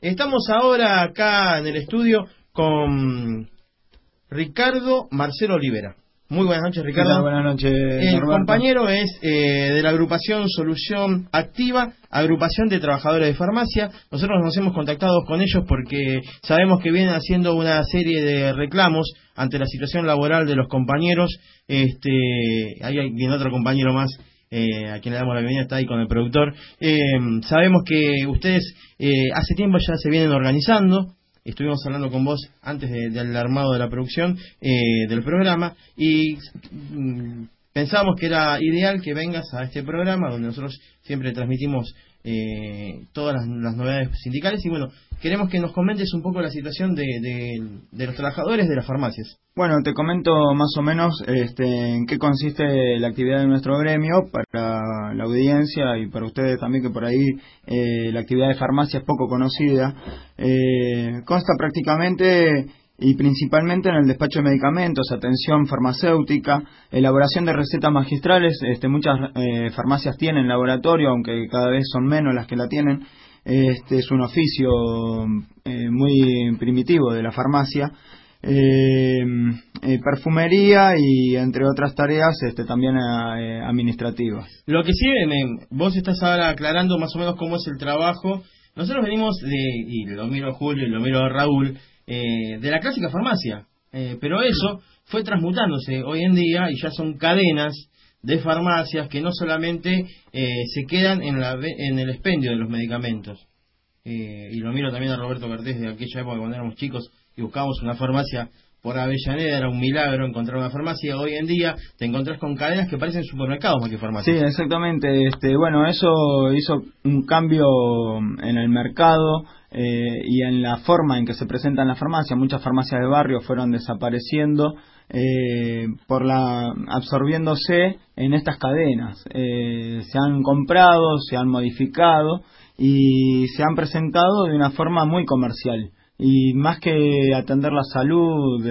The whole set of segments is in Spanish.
Estamos ahora acá en el estudio con Ricardo Marcelo Olivera. Muy buenas noches, Ricardo. buenas noches. El compañero es eh, de la agrupación Solución Activa, agrupación de trabajadores de farmacia. Nosotros nos hemos contactado con ellos porque sabemos que vienen haciendo una serie de reclamos ante la situación laboral de los compañeros. Este, ahí viene otro compañero más eh, a quien le damos la bienvenida, está ahí con el productor. Eh, sabemos que ustedes eh, hace tiempo ya se vienen organizando, estuvimos hablando con vos antes del armado de la producción del programa y mm, pensábamos que era ideal que vengas a este programa donde nosotros siempre transmitimos todas las, novedades sindicales y bueno, queremos que nos comentes un poco la situación de, de, los trabajadores de las farmacias. Bueno, te comento más o menos este, en qué consiste la actividad de nuestro gremio para la audiencia y para ustedes también que por ahí eh, la actividad de farmacia es poco conocida. Eh, consta prácticamente y principalmente en el despacho de medicamentos, atención farmacéutica, elaboración de recetas magistrales. Este, muchas eh, farmacias tienen laboratorio, aunque cada vez son menos las que la tienen. Este es un oficio eh, muy primitivo de la farmacia. Eh, eh, perfumería y entre otras tareas este, también administrativas. Lo que sí, vos estás ahora aclarando más o menos cómo es el trabajo. Nosotros venimos de, y lo miro a Julio y lo miro a Raúl, de la clásica farmacia, pero eso fue transmutándose hoy en día y ya son cadenas de farmacias que no solamente eh, se quedan en, la, en el expendio de los medicamentos. Eh, y lo miro también a Roberto Cortés de aquella época cuando éramos chicos y buscábamos una farmacia por Avellaneda, era un milagro encontrar una farmacia. Hoy en día te encontrás con cadenas que parecen supermercados más que farmacias. Sí, exactamente. Este, bueno, eso hizo un cambio en el mercado eh, y en la forma en que se presentan las farmacias. Muchas farmacias de barrio fueron desapareciendo eh, por la absorbiéndose en estas cadenas. Eh, se han comprado, se han modificado y se han presentado de una forma muy comercial. Y más que atender la salud,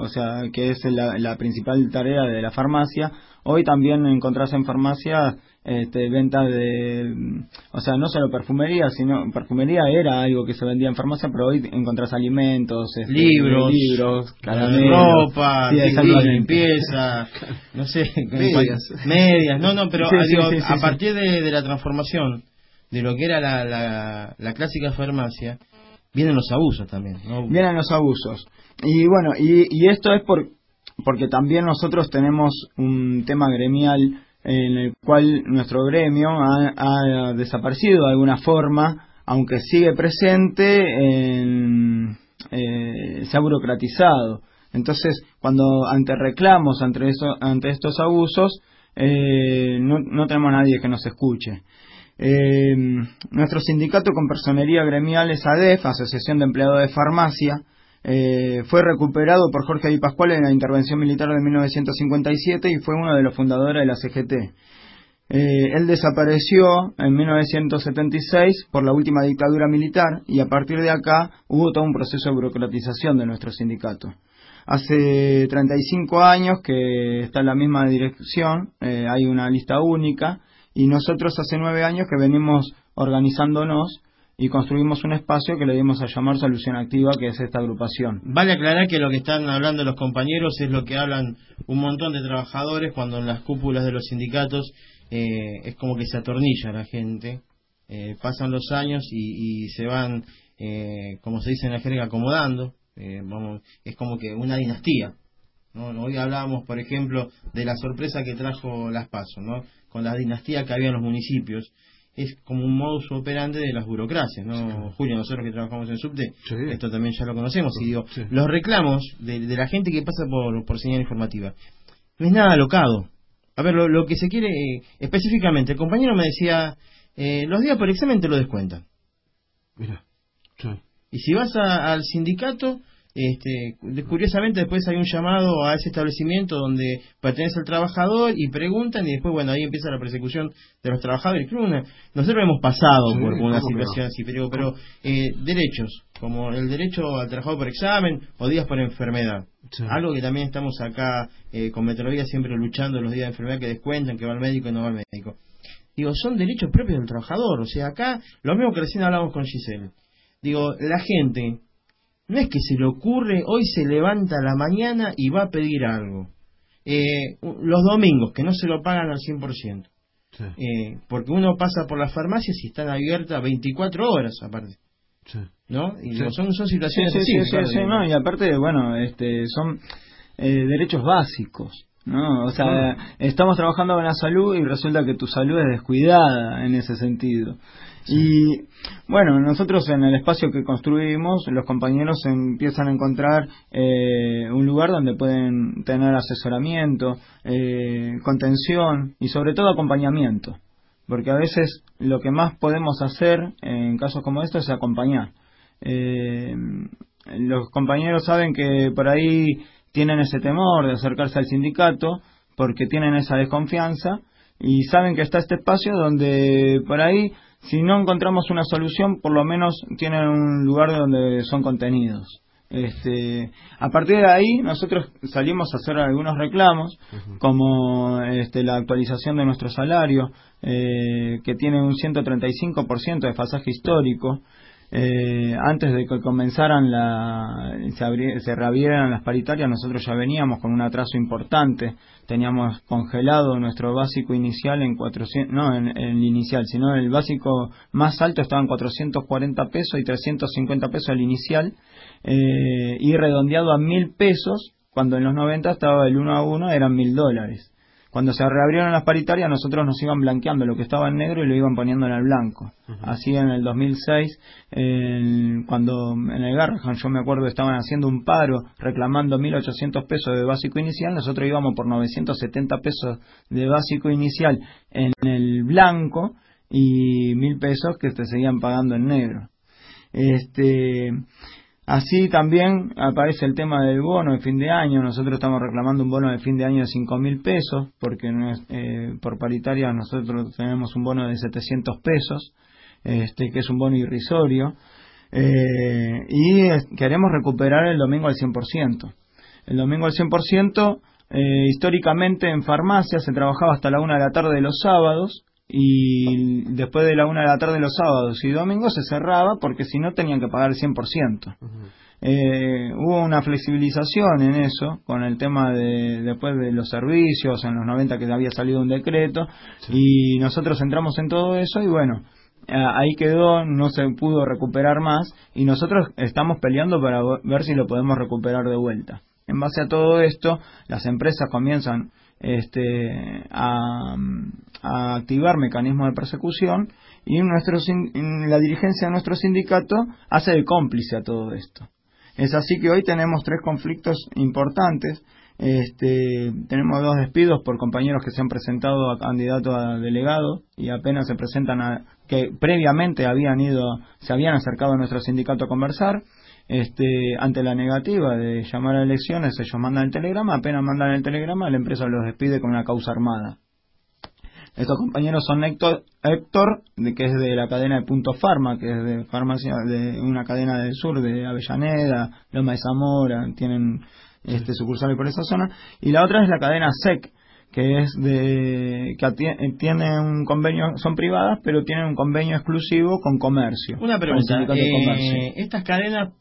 o sea, que es la, la principal tarea de la farmacia, hoy también encontrarse en farmacia este, venta de, o sea, no solo perfumería, sino perfumería era algo que se vendía en farmacia, pero hoy encontrás alimentos, este, libros, libros, ropa, limpieza, no sé, medias. medias, no, no, pero a partir de, la transformación de lo que era la, la, la clásica farmacia, vienen los abusos también. Vienen los abusos. Y bueno, y, esto es por, porque también nosotros tenemos un tema gremial en el cual nuestro gremio ha, desaparecido de alguna forma, aunque sigue presente, eh, se ha burocratizado. Entonces, cuando ante reclamos, ante, ante estos abusos, eh, no, no, tenemos nadie que nos escuche. Eh, nuestro sindicato con personería gremial es ADEF, Asociación de Empleados de Farmacia, eh, fue recuperado por Jorge Di Pascual en la intervención militar de 1957 y fue uno de los fundadores de la CGT. Eh, él desapareció en 1976 por la última dictadura militar y a partir de acá hubo todo un proceso de burocratización de nuestro sindicato. Hace 35 años que está en la misma dirección, eh, hay una lista única y nosotros hace nueve años que venimos organizándonos y construimos un espacio que le dimos a llamar Solución Activa, que es esta agrupación. Vale aclarar que lo que están hablando los compañeros es lo que hablan un montón de trabajadores cuando en las cúpulas de los sindicatos eh, es como que se atornilla la gente, eh, pasan los años y, se van, eh, como se dice en la jerga, acomodando, vamos, es como que una dinastía. ¿No? Hoy hablábamos, por ejemplo, de la sorpresa que trajo las pasos, ¿no? con la dinastía que había en los municipios es como un modus operandi de las burocracias, ¿no? Julio, nosotros que trabajamos en subte, esto también ya lo conocemos, y digo, los reclamos de, la gente que pasa por, por señal informativa, no es nada alocado. A ver, lo, que se quiere eh, específicamente, el compañero me decía, eh, los días por examen te lo descuentan. Mira, Y si vas al sindicato, este, curiosamente después hay un llamado a ese establecimiento donde pertenece el trabajador y preguntan y después bueno ahí empieza la persecución de los trabajadores nosotros hemos pasado por una situación así pero, pero eh, derechos como el derecho al trabajador por examen o días por enfermedad algo que también estamos acá eh, con Metrovía siempre luchando los días de enfermedad que descuentan que va al médico y no va al médico digo, son derechos propios del trabajador. O sea, acá, lo mismo que recién hablamos con Giselle. Digo, la gente, no es que se le ocurre, hoy se levanta a la mañana y va a pedir algo. Eh, los domingos, que no se lo pagan al 100%. Eh, porque uno pasa por las farmacias y están abiertas 24 horas aparte. ¿No? Y son, son situaciones sí, así. no, y aparte, bueno, este, son eh, derechos básicos. ¿No? O sea, estamos trabajando con la salud y resulta que tu salud es descuidada en ese sentido. Y bueno, nosotros en el espacio que construimos, los compañeros empiezan a encontrar eh, un lugar donde pueden tener asesoramiento, eh, contención y sobre todo acompañamiento. Porque a veces lo que más podemos hacer en casos como estos es acompañar. Eh, los compañeros saben que por ahí tienen ese temor de acercarse al sindicato porque tienen esa desconfianza y saben que está este espacio donde por ahí si no encontramos una solución por lo menos tienen un lugar donde son contenidos. Este, a partir de ahí nosotros salimos a hacer algunos reclamos como este, la actualización de nuestro salario eh, que tiene un 135% de pasaje histórico eh, antes de que comenzaran la, se, se reabrieran las paritarias, nosotros ya veníamos con un atraso importante. Teníamos congelado nuestro básico inicial en 400, no en, el inicial, sino el básico más alto estaba en 440 pesos y 350 pesos el inicial, eh, y redondeado a mil pesos, cuando en los 90 estaba el 1 a 1, eran mil dólares. Cuando se reabrieron las paritarias, nosotros nos iban blanqueando lo que estaba en negro y lo iban poniendo en el blanco. Así en el 2006, cuando en el Garrahan, yo me acuerdo, estaban haciendo un paro reclamando 1.800 pesos de básico inicial, nosotros íbamos por 970 pesos de básico inicial en el blanco y 1.000 pesos que te seguían pagando en negro. Este, Así también aparece el tema del bono de fin de año. Nosotros estamos reclamando un bono de fin de año de cinco mil pesos, porque eh, por paritaria nosotros tenemos un bono de 700 pesos, este, que es un bono irrisorio, eh, y queremos recuperar el domingo al 100%. El domingo al 100%, eh, históricamente en farmacia se trabajaba hasta la una de la tarde de los sábados, y después de la una de la tarde los sábados y domingos se cerraba porque si no tenían que pagar el 100%. eh, hubo una flexibilización en eso con el tema de después de los servicios en los 90 que había salido un decreto y nosotros entramos en todo eso y bueno ahí quedó, no se pudo recuperar más y nosotros estamos peleando para ver si lo podemos recuperar de vuelta. En base a todo esto, las empresas comienzan este, a, activar mecanismos de persecución y nuestro, la dirigencia de nuestro sindicato hace de cómplice a todo esto. Es así que hoy tenemos tres conflictos importantes. Este, tenemos dos despidos por compañeros que se han presentado a candidato a delegado y apenas se presentan a que previamente habían ido, se habían acercado a nuestro sindicato a conversar este, ante la negativa de llamar a elecciones, ellos mandan el telegrama, apenas mandan el telegrama, la empresa los despide con una causa armada. Estos compañeros son Héctor, Héctor de, que es de la cadena de Punto Farma, que es de farmacia de una cadena del sur, de Avellaneda, Loma de Zamora, tienen este sucursales por esa zona, y la otra es la cadena SEC, que es de que tiene un convenio son privadas pero tienen un convenio exclusivo con comercio. Una pregunta eh, estas cadenas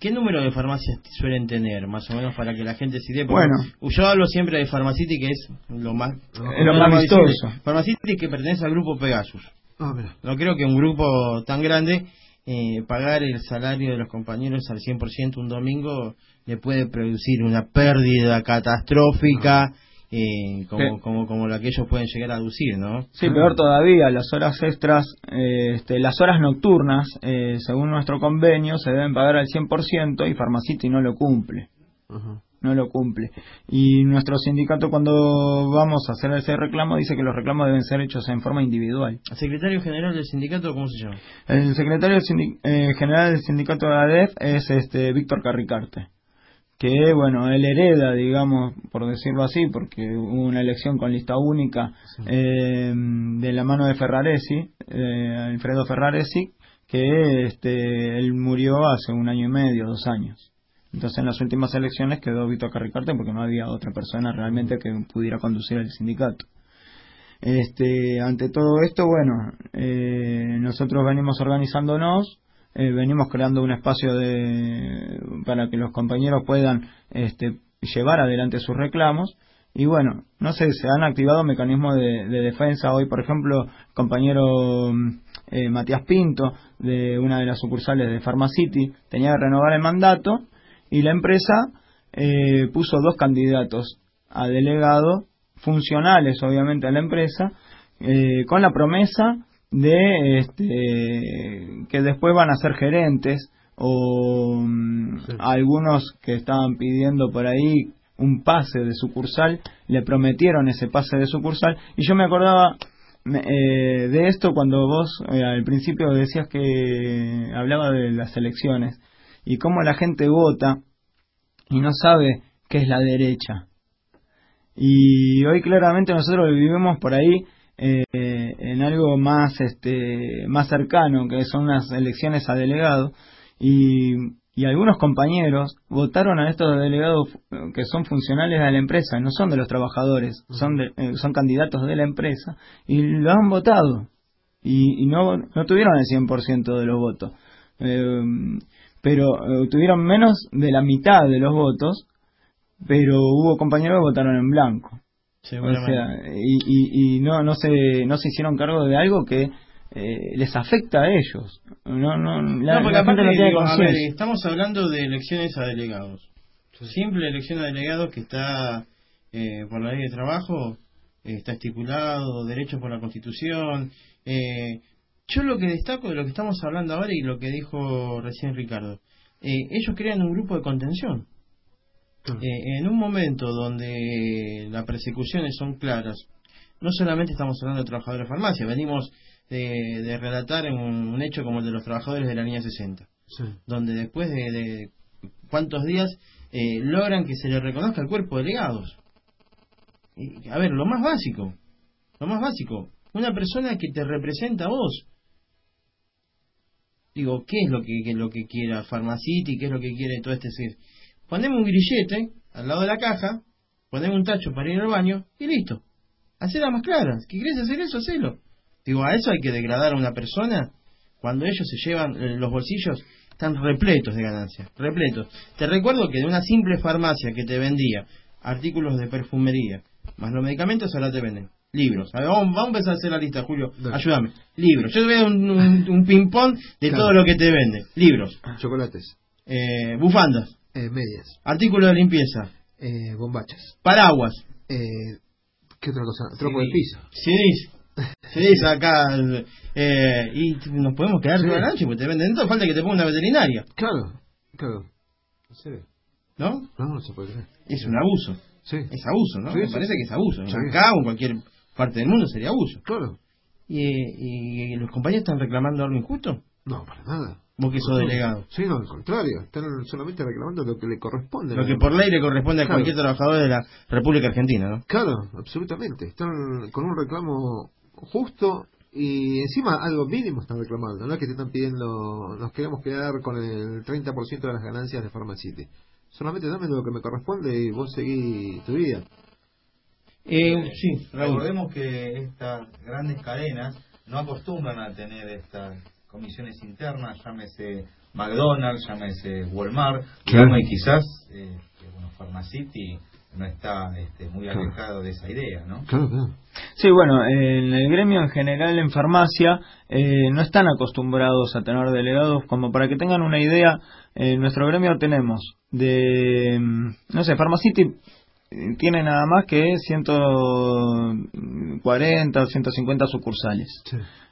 ¿Qué número de farmacias suelen tener, más o menos, para que la gente se dé? Bueno, yo hablo siempre de Pharmacity, que es lo más, lo más vistoso. Pharmacity que pertenece al grupo Pegasus. Ah, no creo que un grupo tan grande eh, pagar el salario de los compañeros al 100% un domingo le puede producir una pérdida catastrófica. Eh, como, como, como la que ellos pueden llegar a aducir, ¿no? Sí, peor todavía, las horas extras, eh, este, las horas nocturnas, eh, según nuestro convenio, se deben pagar al 100% y Farmacity no lo cumple. No lo cumple. Y nuestro sindicato, cuando vamos a hacer ese reclamo, dice que los reclamos deben ser hechos en forma individual. ¿El secretario general del sindicato cómo se llama? El secretario general del sindicato de ADEF es este Víctor Carricarte que bueno, él hereda, digamos, por decirlo así, porque hubo una elección con lista única eh, de la mano de Ferraresi, eh, Alfredo Ferraresi, que este, él murió hace un año y medio, dos años. Entonces en las últimas elecciones quedó Víctor Carricarte porque no había otra persona realmente que pudiera conducir el sindicato. Este, ante todo esto, bueno, eh, nosotros venimos organizándonos, eh, venimos creando un espacio de, para que los compañeros puedan este, llevar adelante sus reclamos. Y bueno, no sé, se han activado mecanismos de, defensa. Hoy, por ejemplo, el compañero eh, Matías Pinto, de una de las sucursales de Pharmacity, tenía que renovar el mandato y la empresa eh, puso dos candidatos a delegado, funcionales obviamente a la empresa, eh, con la promesa de este, que después van a ser gerentes o mm, algunos que estaban pidiendo por ahí un pase de sucursal, le prometieron ese pase de sucursal y yo me acordaba eh, de esto cuando vos eh, al principio decías que hablaba de las elecciones y cómo la gente vota y no sabe qué es la derecha. Y hoy claramente nosotros vivimos por ahí eh, algo más este más cercano que son unas elecciones a delegados y, y algunos compañeros votaron a estos delegados que son funcionales de la empresa no son de los trabajadores son eh, son candidatos de la empresa y lo han votado y, y no no tuvieron el 100% de los votos. Eh, pero tuvieron menos de la mitad de los votos pero hubo compañeros que votaron en blanco y, y, no, no, se, no se hicieron cargo de algo que eh, les afecta a ellos. No, no, la, porque aparte no estamos hablando de elecciones a delegados. Simple elección a delegados que está eh, por la ley de trabajo, está estipulado, derecho por la Constitución. Eh, yo lo que destaco de lo que estamos hablando ahora y lo que dijo recién Ricardo, ellos crean un grupo de contención. Eh, en un momento donde las persecuciones son claras, no solamente estamos hablando de trabajadores de farmacia, venimos de, relatar en un, hecho como el de los trabajadores de la línea 60, donde después de, cuántos días eh, logran que se le reconozca el cuerpo de legados. a ver, lo más básico, lo más básico, una persona que te representa a vos. Digo, ¿qué es lo que, lo que quiera Pharmacity? ¿Qué es lo que quiere todo este ser? Ponemos un grillete al lado de la caja, ponemos un tacho para ir al baño y listo. Hacerla más claras. ¿Qué querés hacer eso? Hacelo. Digo, a eso hay que degradar a una persona cuando ellos se llevan eh, los bolsillos están repletos de ganancias, repletos. Te recuerdo que de una simple farmacia que te vendía artículos de perfumería, más los medicamentos, ahora te venden libros. A ver, vamos, a empezar a hacer la lista, Julio. Ayúdame. Libros. Yo te voy a dar un, ping-pong de todo lo que te vende. Libros. Chocolates. Eh, bufandas. Eh, medias. Artículo de limpieza. Eh, bombachas. Paraguas. Eh, ¿Qué otra cosa? Tropo de piso. Sí, dice acá. Eh, y nos podemos quedar sí. la noche porque te venden todo. Falta que te ponga una veterinaria. Claro, claro. ¿No? No, no se puede creer. Es un abuso. Sí. Es abuso, ¿no? Me parece que es abuso. Acá o en cualquier parte del mundo sería abuso. Claro. ¿Y, ¿Y, los compañeros están reclamando algo injusto? No, para nada. Vos que sos delegado. Sí, no, al contrario. Están solamente reclamando lo que le corresponde. Lo que por ley le corresponde a cualquier trabajador de la República Argentina, ¿no? Claro, absolutamente. Están con un reclamo justo y encima algo mínimo están reclamando. No es que te están pidiendo, nos queremos quedar con el 30% de las ganancias de Pharmacity. Solamente dame lo que me corresponde y vos seguís tu vida. Eh, sí, recordemos que estas grandes cadenas no acostumbran a tener estas comisiones internas, llámese McDonald's, llámese Walmart, y quizás eh, bueno, Pharmacity no está este, muy alejado de esa idea, ¿no? Sí, bueno, en el gremio en general en farmacia eh, no están acostumbrados a tener delegados, como para que tengan una idea, en nuestro gremio tenemos de, mm, no sé, Pharmacity tiene nada más que 140 o 150 sucursales.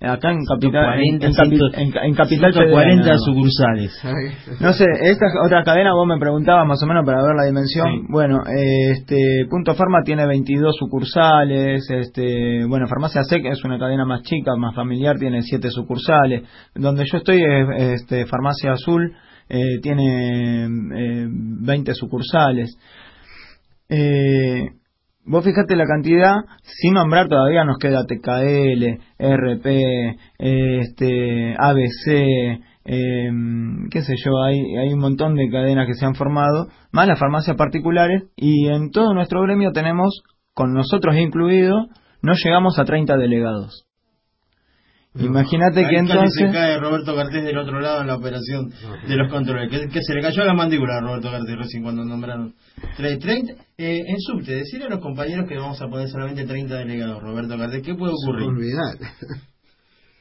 Acá en Capital, en, Capital 140 sucursales. No sé, esta otra cadena vos me preguntabas más o menos para ver la dimensión. Bueno, este Punto Farma tiene 22 sucursales, este, bueno, Farmacia Sec es una cadena más chica, más familiar, tiene 7 sucursales. Donde yo estoy este Farmacia Azul eh, tiene eh, 20 sucursales. Eh, vos fijate la cantidad, sin nombrar todavía nos queda TKL, RP, este, ABC, em, qué sé yo, hay, hay un montón de cadenas que se han formado, más las farmacias particulares, y en todo nuestro gremio tenemos, con nosotros incluidos, no llegamos a 30 delegados. Imagínate que entonces... se cae Roberto Cartés del otro lado en la operación de los controles. Que, se le cayó la mandíbula a Roberto Cartés recién cuando nombraron 30. Eh, en subte, decirle a los compañeros que vamos a poner solamente 30 delegados, Roberto Cartés, ¿qué puede ocurrir?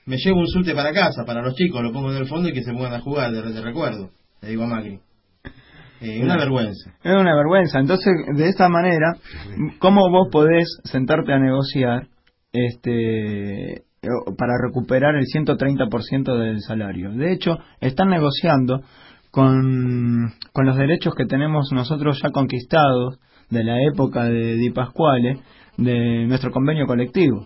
Me llevo un subte para casa, para los chicos, lo pongo en el fondo y que se pongan a jugar de, recuerdo, le digo a Macri. Eh, una vergüenza. Es una vergüenza. Entonces, de esta manera, ¿cómo vos podés sentarte a negociar este para recuperar el 130% del salario. De hecho, están negociando con, con los derechos que tenemos nosotros ya conquistados de la época de Di Pasquale, de nuestro convenio colectivo.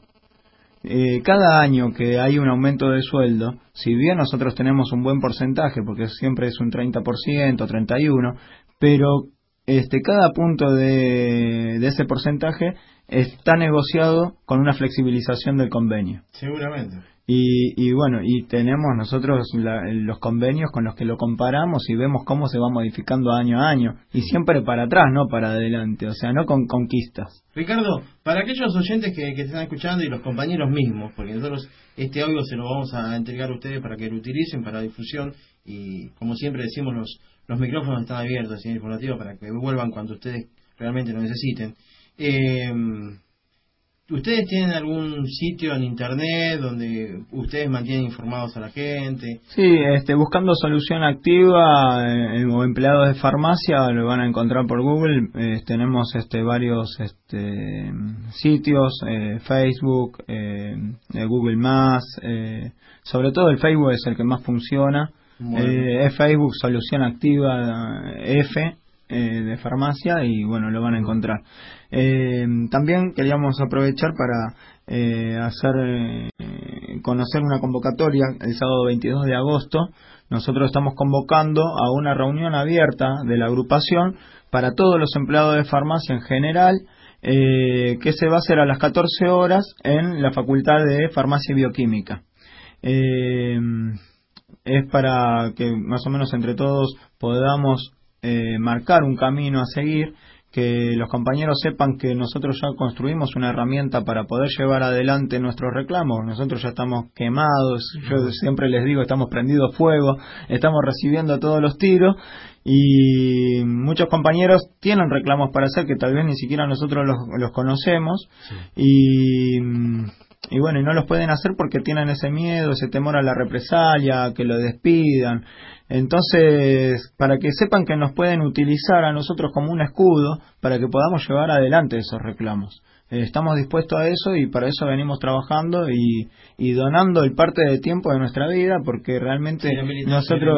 Eh, cada año que hay un aumento de sueldo, si bien nosotros tenemos un buen porcentaje, porque siempre es un 30%, 31%, pero este, cada punto de, de ese porcentaje está negociado con una flexibilización del convenio. Seguramente. Y, y bueno, y tenemos nosotros los convenios con los que lo comparamos y vemos cómo se va modificando año a año. Y siempre para atrás, no para adelante, o sea, no con conquistas. Ricardo, para aquellos oyentes que, que están escuchando y los compañeros mismos, porque nosotros este audio se lo vamos a entregar a ustedes para que lo utilicen para difusión y como siempre decimos los, los micrófonos están abiertos y informativos para que vuelvan cuando ustedes realmente lo necesiten. Eh, ¿Ustedes tienen algún sitio en internet donde ustedes mantienen informados a la gente? Sí, este, buscando solución activa eh, o empleados de farmacia lo van a encontrar por Google. Eh, tenemos este, varios este, sitios, eh, Facebook, Google Más, sobre todo el Facebook es el que más funciona. Es Facebook Solución Activa F de farmacia y bueno, lo van a encontrar. Eh, también queríamos aprovechar para eh, hacer eh, conocer una convocatoria el sábado 22 de agosto. Nosotros estamos convocando a una reunión abierta de la agrupación para todos los empleados de farmacia en general, eh, que se va a hacer a las 14 horas en la Facultad de Farmacia y Bioquímica. Es para que más o menos entre todos podamos marcar un camino a seguir que los compañeros sepan que nosotros ya construimos una herramienta para poder llevar adelante nuestros reclamos. Nosotros ya estamos quemados, yo siempre les digo, estamos prendidos fuego, estamos recibiendo todos los tiros y muchos compañeros tienen reclamos para hacer que tal vez ni siquiera nosotros los, conocemos. Y y bueno, y no los pueden hacer porque tienen ese miedo, ese temor a la represalia, que lo despidan. Entonces, para que sepan que nos pueden utilizar a nosotros como un escudo para que podamos llevar adelante esos reclamos. Eh, estamos dispuestos a eso y para eso venimos trabajando y, y donando el parte de tiempo de nuestra vida porque realmente nosotros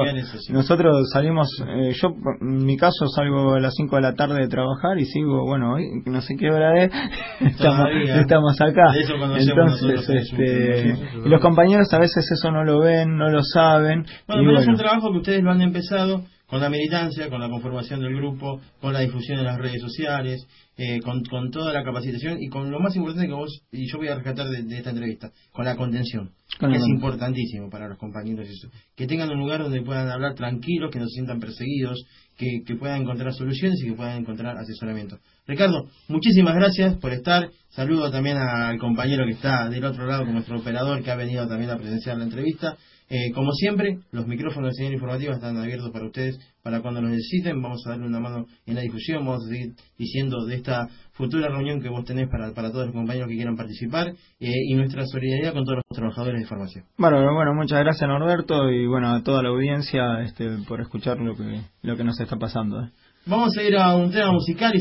nosotros salimos eh, yo en mi caso salgo a las 5 de la tarde de trabajar y sigo bueno hoy no sé qué hora es estamos, estamos acá. Entonces este, los compañeros a veces eso no lo ven no lo saben bueno, pero es un trabajo que ustedes lo han empezado con la militancia, con la conformación del grupo, con la difusión en las redes sociales, eh, con, con, toda la capacitación y con lo más importante que vos, y yo voy a rescatar de, esta entrevista, con la contención, que es importantísimo para los compañeros, eso. que tengan un lugar donde puedan hablar tranquilos, que no se sientan perseguidos, que, que puedan encontrar soluciones y que puedan encontrar asesoramiento. Ricardo, muchísimas gracias por estar. Saludo también al compañero que está del otro lado, con nuestro operador, que ha venido también a presenciar la entrevista. Eh, como siempre, los micrófonos de señal informativa están abiertos para ustedes para cuando los necesiten. Vamos a darle una mano en la difusión, vamos a seguir diciendo de esta futura reunión que vos tenés para, para todos los compañeros que quieran participar eh, y nuestra solidaridad con todos los trabajadores de farmacia. Bueno, bueno, muchas gracias Norberto y bueno a toda la audiencia este, por escuchar lo que, lo que nos está pasando. ¿eh? Vamos a ir a un tema musical.